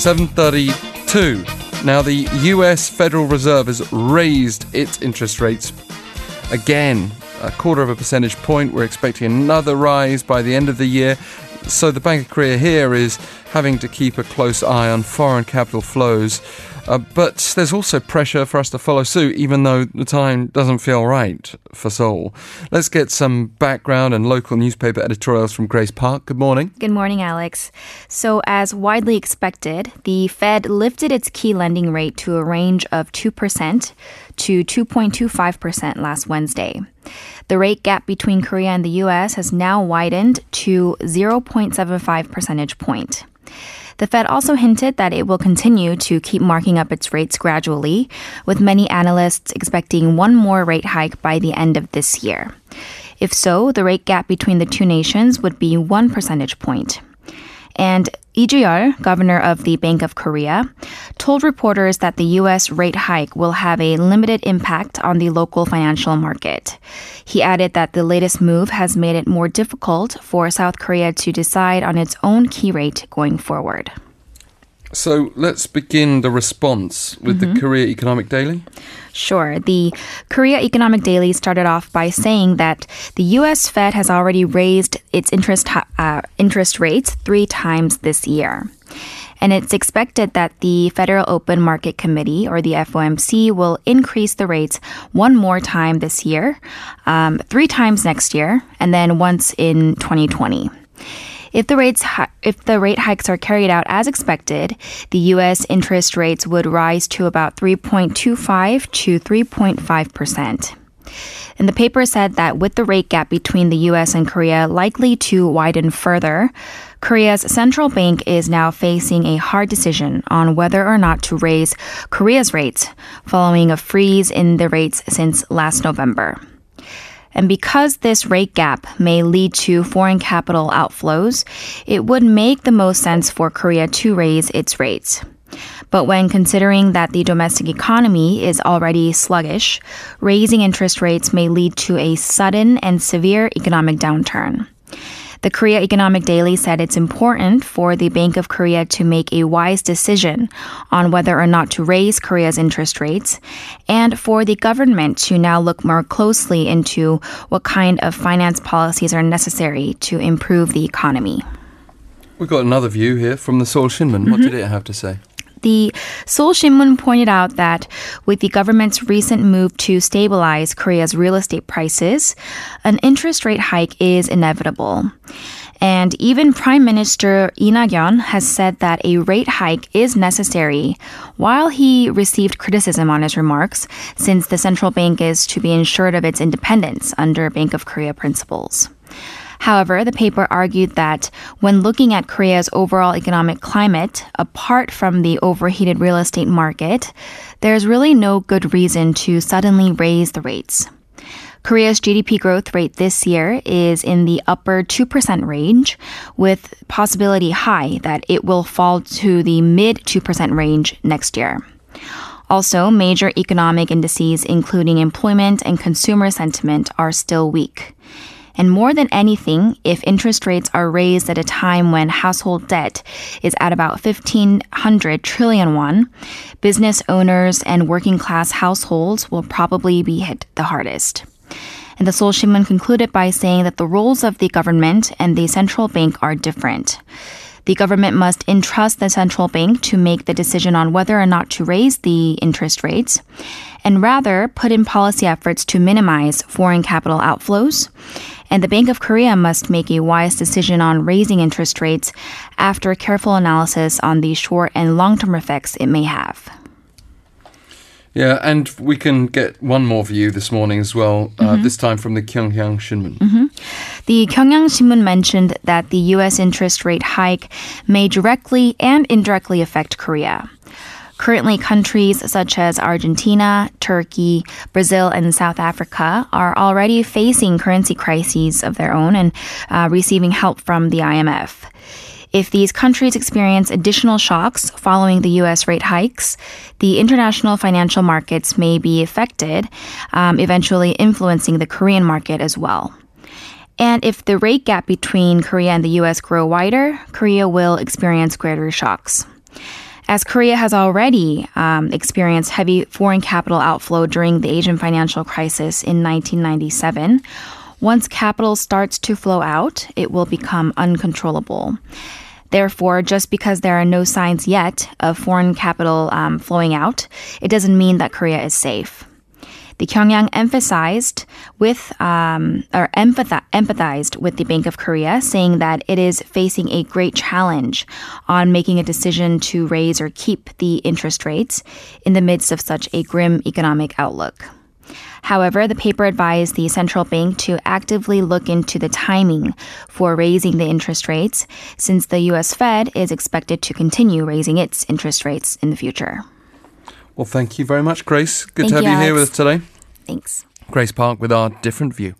732. Now, the US Federal Reserve has raised its interest rates again, a quarter of a percentage point. We're expecting another rise by the end of the year. So, the Bank of Korea here is having to keep a close eye on foreign capital flows. Uh, but there's also pressure for us to follow suit, even though the time doesn't feel right for Seoul. Let's get some background and local newspaper editorials from Grace Park. Good morning. Good morning, Alex. So, as widely expected, the Fed lifted its key lending rate to a range of 2% to 2.25% last Wednesday. The rate gap between Korea and the US has now widened to 0.75 percentage point. The Fed also hinted that it will continue to keep marking up its rates gradually, with many analysts expecting one more rate hike by the end of this year. If so, the rate gap between the two nations would be one percentage point. And Ju-yeol, governor of the Bank of Korea, told reporters that the U.S. rate hike will have a limited impact on the local financial market. He added that the latest move has made it more difficult for South Korea to decide on its own key rate going forward. So let's begin the response with mm-hmm. the Korea Economic Daily. Sure. The Korea Economic Daily started off by saying that the U.S. Fed has already raised its interest uh, interest rates three times this year. And it's expected that the Federal Open Market Committee, or the FOMC, will increase the rates one more time this year, um, three times next year, and then once in 2020. If the rates if the rate hikes are carried out as expected, the US interest rates would rise to about 3.25 to 3.5 percent. And the paper said that with the rate gap between the US and Korea likely to widen further, Korea's central bank is now facing a hard decision on whether or not to raise Korea's rates following a freeze in the rates since last November. And because this rate gap may lead to foreign capital outflows, it would make the most sense for Korea to raise its rates. But when considering that the domestic economy is already sluggish, raising interest rates may lead to a sudden and severe economic downturn. The Korea Economic Daily said it's important for the Bank of Korea to make a wise decision on whether or not to raise Korea's interest rates and for the government to now look more closely into what kind of finance policies are necessary to improve the economy. We've got another view here from the Seoul Shinmun. What mm-hmm. did it have to say? The Seoul Shinmun pointed out that with the government's recent move to stabilize Korea's real estate prices, an interest rate hike is inevitable. And even Prime Minister Lee has said that a rate hike is necessary, while he received criticism on his remarks, since the central bank is to be ensured of its independence under Bank of Korea principles. However, the paper argued that when looking at Korea's overall economic climate, apart from the overheated real estate market, there's really no good reason to suddenly raise the rates. Korea's GDP growth rate this year is in the upper 2% range, with possibility high that it will fall to the mid 2% range next year. Also, major economic indices, including employment and consumer sentiment, are still weak. And more than anything, if interest rates are raised at a time when household debt is at about 1500 trillion won, business owners and working class households will probably be hit the hardest. And the Seoul Shinmun concluded by saying that the roles of the government and the central bank are different. The government must entrust the central bank to make the decision on whether or not to raise the interest rates and rather put in policy efforts to minimize foreign capital outflows. And the Bank of Korea must make a wise decision on raising interest rates after careful analysis on the short and long term effects it may have. Yeah, and we can get one more view this morning as well, uh, mm-hmm. this time from the Kyunghyang Shinmun. Mm-hmm. The Kyunghyang Shinmun mentioned that the U.S. interest rate hike may directly and indirectly affect Korea. Currently, countries such as Argentina, Turkey, Brazil, and South Africa are already facing currency crises of their own and uh, receiving help from the IMF. If these countries experience additional shocks following the U.S. rate hikes, the international financial markets may be affected, um, eventually influencing the Korean market as well. And if the rate gap between Korea and the US grow wider, Korea will experience greater shocks. as Korea has already um, experienced heavy foreign capital outflow during the Asian financial crisis in 1997. Once capital starts to flow out, it will become uncontrollable. Therefore, just because there are no signs yet of foreign capital um, flowing out, it doesn't mean that Korea is safe. The Kyunghyang emphasized with um, or empathi- empathized with the Bank of Korea, saying that it is facing a great challenge on making a decision to raise or keep the interest rates in the midst of such a grim economic outlook. However, the paper advised the central bank to actively look into the timing for raising the interest rates, since the US Fed is expected to continue raising its interest rates in the future. Well, thank you very much, Grace. Good Thank to have you, you here with us today. Thanks. Grace Park with our different view.